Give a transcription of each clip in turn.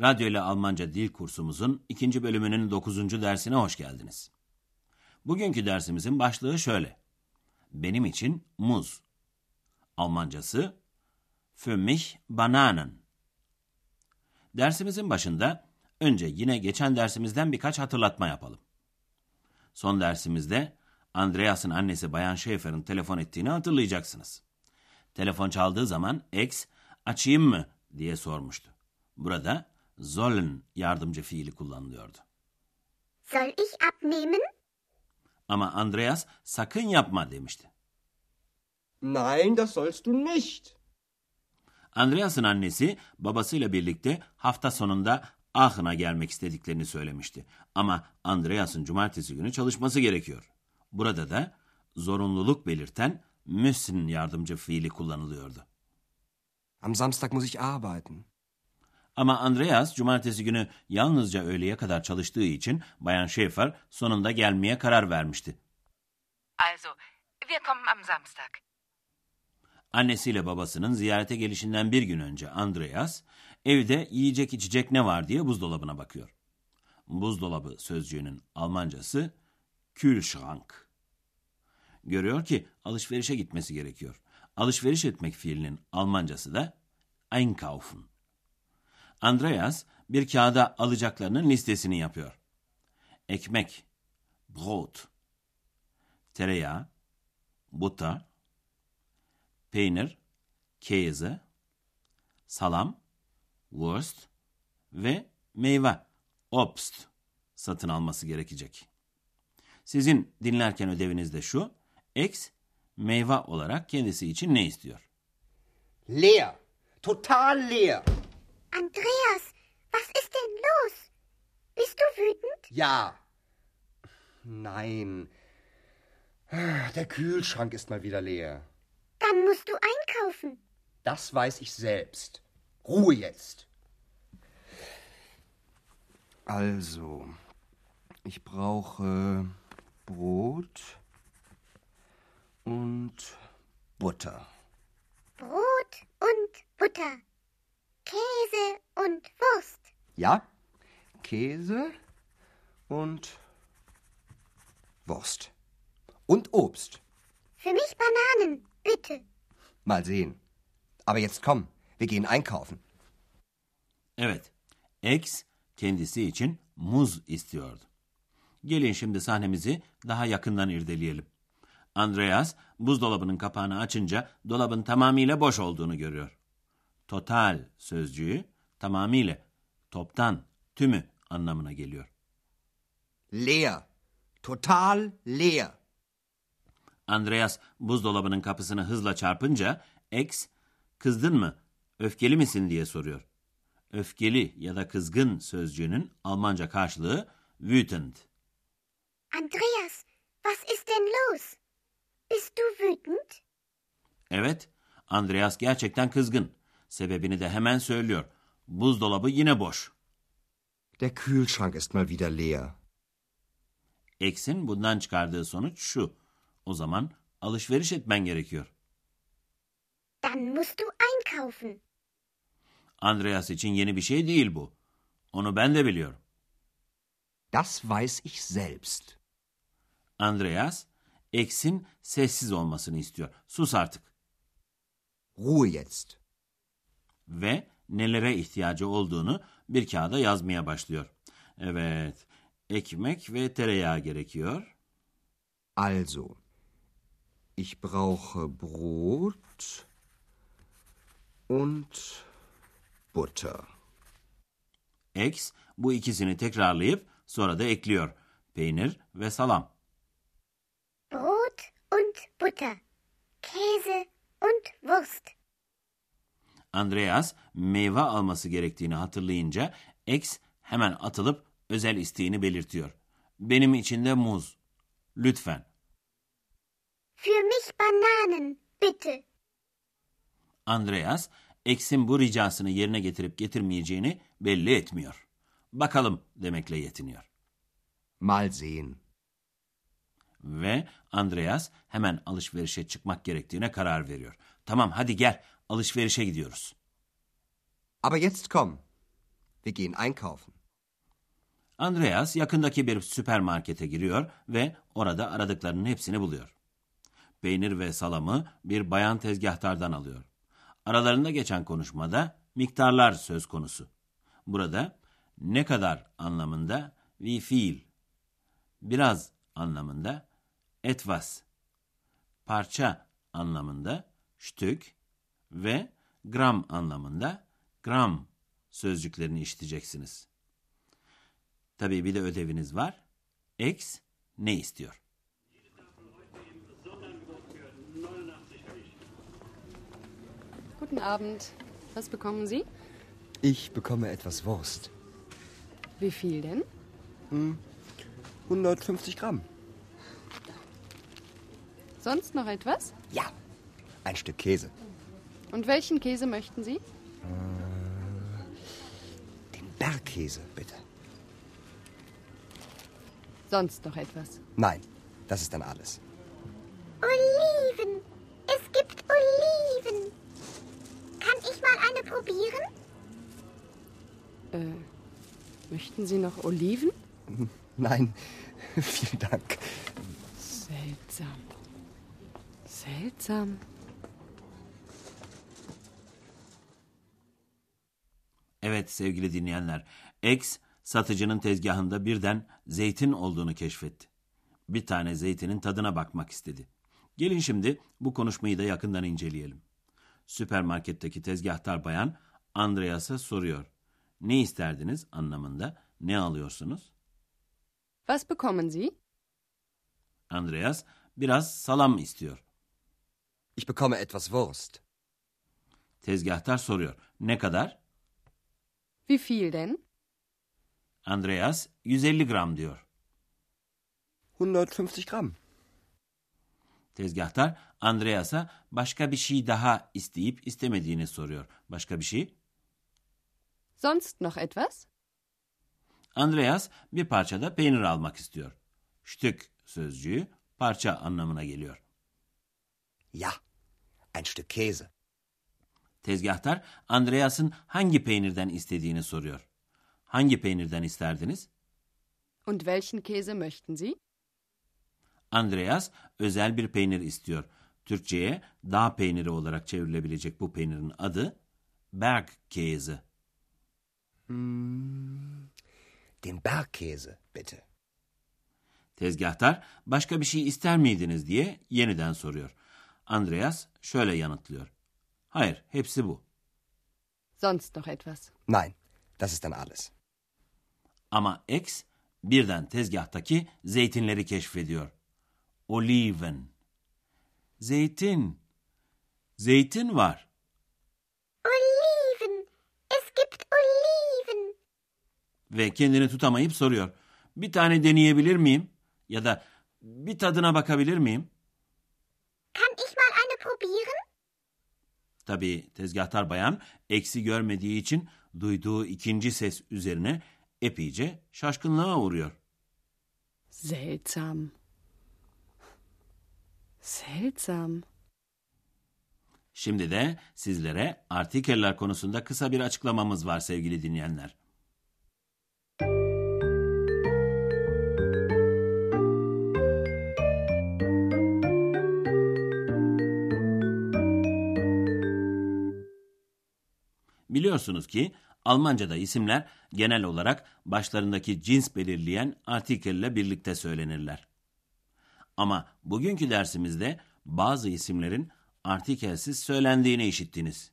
Radyo ile Almanca dil kursumuzun ikinci bölümünün dokuzuncu dersine hoş geldiniz. Bugünkü dersimizin başlığı şöyle. Benim için muz. Almancası Für mich Bananen. Dersimizin başında önce yine geçen dersimizden birkaç hatırlatma yapalım. Son dersimizde Andreas'ın annesi Bayan Schaefer'ın telefon ettiğini hatırlayacaksınız. Telefon çaldığı zaman X açayım mı diye sormuştu. Burada sollen yardımcı fiili kullanılıyordu. Soll ich abnehmen? Ama Andreas sakın yapma demişti. Nein, das sollst du nicht. Andreas'ın annesi babasıyla birlikte hafta sonunda Aachen'a gelmek istediklerini söylemişti. Ama Andreas'ın cumartesi günü çalışması gerekiyor. Burada da zorunluluk belirten müssen yardımcı fiili kullanılıyordu. Am Samstag muss ich arbeiten. Ama Andreas cumartesi günü yalnızca öğleye kadar çalıştığı için Bayan Schäfer sonunda gelmeye karar vermişti. Also, wir kommen am Samstag. Annesiyle babasının ziyarete gelişinden bir gün önce Andreas evde yiyecek içecek ne var diye buzdolabına bakıyor. Buzdolabı sözcüğünün Almancası Kühlschrank. Görüyor ki alışverişe gitmesi gerekiyor. Alışveriş etmek fiilinin Almancası da einkaufen. Andreas bir kağıda alacaklarının listesini yapıyor. Ekmek, brot, tereyağı, butter, peynir, käse, salam, wurst ve meyve, obst satın alması gerekecek. Sizin dinlerken ödeviniz de şu, X meyve olarak kendisi için ne istiyor? Leer. Total leer. Andreas, was ist denn los? Bist du wütend? Ja. Nein. Der Kühlschrank ist mal wieder leer. Dann musst du einkaufen. Das weiß ich selbst. Ruhe jetzt. Also, ich brauche Brot und Butter. Brot und Butter. Käse und Wurst. Ja? Käse und Wurst. Und Obst. Für mich Bananen, bitte. Mal sehen. Aber jetzt komm, wir gehen einkaufen. Evet, X kendisi için muz istiyordu. Gelin şimdi sahnemizi daha yakından irdeleyelim. Andreas buzdolabının kapağını açınca dolabın tamamıyla boş olduğunu görüyor. Total sözcüğü tamamıyla, toptan, tümü anlamına geliyor. Leer. Total leer. Andreas buzdolabının kapısını hızla çarpınca X kızdın mı, öfkeli misin diye soruyor. Öfkeli ya da kızgın sözcüğünün Almanca karşılığı wütend. Andreas, was ist denn los? Bist du wütend? Evet, Andreas gerçekten kızgın. Sebebini de hemen söylüyor. Buzdolabı yine boş. Der Kühlschrank ist mal wieder leer. X'in bundan çıkardığı sonuç şu. O zaman alışveriş etmen gerekiyor. Dann musst du einkaufen. Andreas için yeni bir şey değil bu. Onu ben de biliyorum. Das weiß ich selbst. Andreas, X'in sessiz olmasını istiyor. Sus artık. Ruhe jetzt. Ve nelere ihtiyacı olduğunu bir kağıda yazmaya başlıyor. Evet, ekmek ve tereyağı gerekiyor. Also, ich brauche Brot und Butter. X bu ikisini tekrarlayıp sonra da ekliyor. Peynir ve salam. Brot und Butter. Käse und Wurst. Andreas meyve alması gerektiğini hatırlayınca X hemen atılıp özel isteğini belirtiyor. Benim için de muz. Lütfen. Für mich Bananen, bitte. Andreas, X'in bu ricasını yerine getirip getirmeyeceğini belli etmiyor. Bakalım demekle yetiniyor. Mal sehen. Ve Andreas hemen alışverişe çıkmak gerektiğine karar veriyor. Tamam hadi gel alışverişe gidiyoruz. Aber jetzt komm. Wir gehen einkaufen. Andreas yakındaki bir süpermarkete giriyor ve orada aradıklarının hepsini buluyor. Peynir ve salamı bir bayan tezgahtardan alıyor. Aralarında geçen konuşmada miktarlar söz konusu. Burada ne kadar anlamında wie viel, biraz anlamında etwas, parça anlamında Stück ve gram anlamında gram sözcüklerini işiteceksiniz. Tabii bir de ödeviniz var. X ne istiyor? Guten Abend. Was bekommen Sie? Ich bekomme etwas Wurst. Wie viel denn? 150 Gramm. Sonst noch etwas? Ja. Ein Stück Käse. Und welchen Käse möchten Sie? Den Bergkäse, bitte. Sonst noch etwas? Nein, das ist dann alles. Oliven. Es gibt Oliven. Kann ich mal eine probieren? Äh, möchten Sie noch Oliven? Nein, vielen Dank. Seltsam. Seltsam. Evet sevgili dinleyenler, X satıcının tezgahında birden zeytin olduğunu keşfetti. Bir tane zeytinin tadına bakmak istedi. Gelin şimdi bu konuşmayı da yakından inceleyelim. Süpermarketteki tezgahtar bayan Andreas'a soruyor. Ne isterdiniz anlamında ne alıyorsunuz? Was bekommen Sie? Andreas biraz salam istiyor. Ich bekomme etwas Wurst. Tezgahtar soruyor. Ne kadar? Wie viel denn? Andreas 150 gram diyor. 150 Gramm. Tezgahtar Andreas'a başka bir şey daha isteyip istemediğini soruyor. Başka bir şey? Sonst noch etwas? Andreas bir parçada peynir almak istiyor. Stück sözcüğü parça anlamına geliyor. Ja. Ein Stück Käse. Tezgahtar Andreas'ın hangi peynirden istediğini soruyor. Hangi peynirden isterdiniz? Und welchen Käse möchten Sie? Andreas özel bir peynir istiyor. Türkçe'ye dağ peyniri olarak çevrilebilecek bu peynirin adı Bergkäse. Den Bergkäse, bitte. Tezgahtar başka bir şey ister miydiniz diye yeniden soruyor. Andreas şöyle yanıtlıyor. Hayır, hepsi bu. Sonst noch etwas? Nein, das ist dann alles. Ama X birden tezgahtaki zeytinleri keşfediyor. Oliven. Zeytin. Zeytin var. Oliven. Es gibt Oliven. Ve kendini tutamayıp soruyor. Bir tane deneyebilir miyim? Ya da bir tadına bakabilir miyim? Kann ich? Tabii tezgahtar bayan eksi görmediği için duyduğu ikinci ses üzerine epeyce şaşkınlığa uğruyor. Seltsam. Seltsam. Şimdi de sizlere artikeller konusunda kısa bir açıklamamız var sevgili dinleyenler. Biliyorsunuz ki Almanca'da isimler genel olarak başlarındaki cins belirleyen artikelle birlikte söylenirler. Ama bugünkü dersimizde bazı isimlerin artikelsiz söylendiğini işittiniz.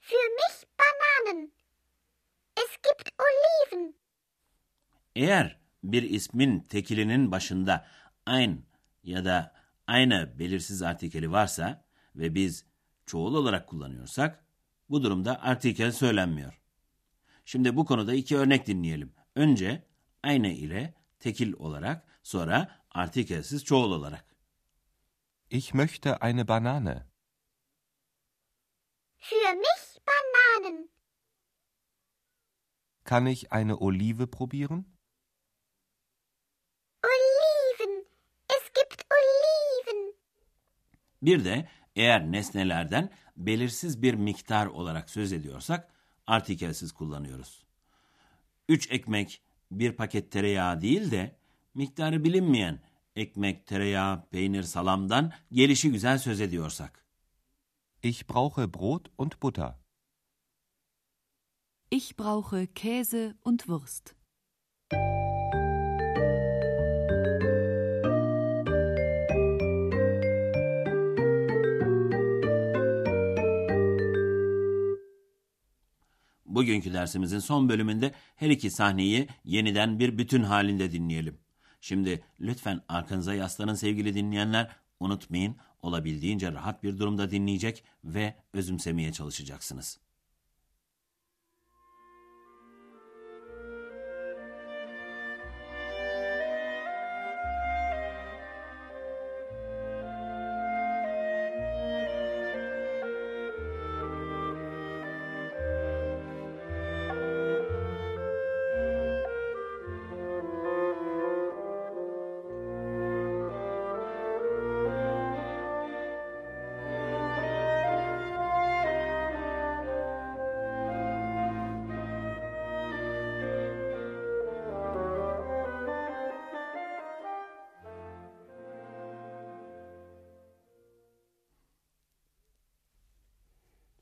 Für mich Bananen. Es gibt Oliven. Eğer bir ismin tekilinin başında ein ya da eine belirsiz artikeli varsa ve biz çoğul olarak kullanıyorsak Bu durumda artikel söylenmiyor. Şimdi bu konuda iki örnek dinleyelim. Önce eine ile tekil olarak, sonra artikelsiz çoğul olarak. Ich möchte eine Banane. Für mich Bananen. Kann ich eine Olive probieren? Oliven. Es gibt Oliven. Bir de eğer nesnelerden belirsiz bir miktar olarak söz ediyorsak artikelsiz kullanıyoruz. Üç ekmek, bir paket tereyağı değil de miktarı bilinmeyen ekmek, tereyağı, peynir, salamdan gelişi güzel söz ediyorsak. Ich brauche Brot und Butter. Ich brauche Käse und Wurst. Bugünkü dersimizin son bölümünde her iki sahneyi yeniden bir bütün halinde dinleyelim. Şimdi lütfen arkanıza yaslanın sevgili dinleyenler. Unutmayın olabildiğince rahat bir durumda dinleyecek ve özümsemeye çalışacaksınız.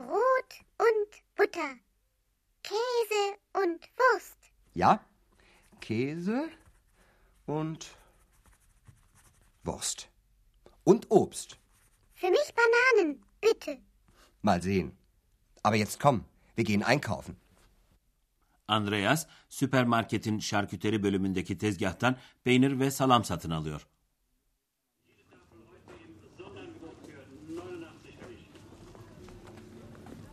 Brot und Butter. Käse und Wurst. Ja? Käse und Wurst. Und Obst. Für mich Bananen, bitte. Mal sehen. Aber jetzt komm, wir gehen einkaufen. Andreas süpermarketin şarküteri bölümündeki tezgahtan peynir ve salam satın alıyor.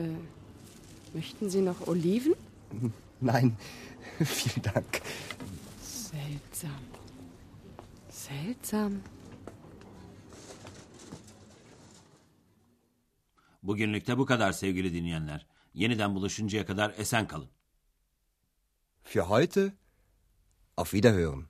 Äh, möchten Sie noch Oliven? Nein, vielen Dank. Seltsam. Seltsam. Bugünlük de bu kadar sevgili dinleyenler. Yeniden buluşuncaya kadar esen kalın. Für heute auf Wiederhören.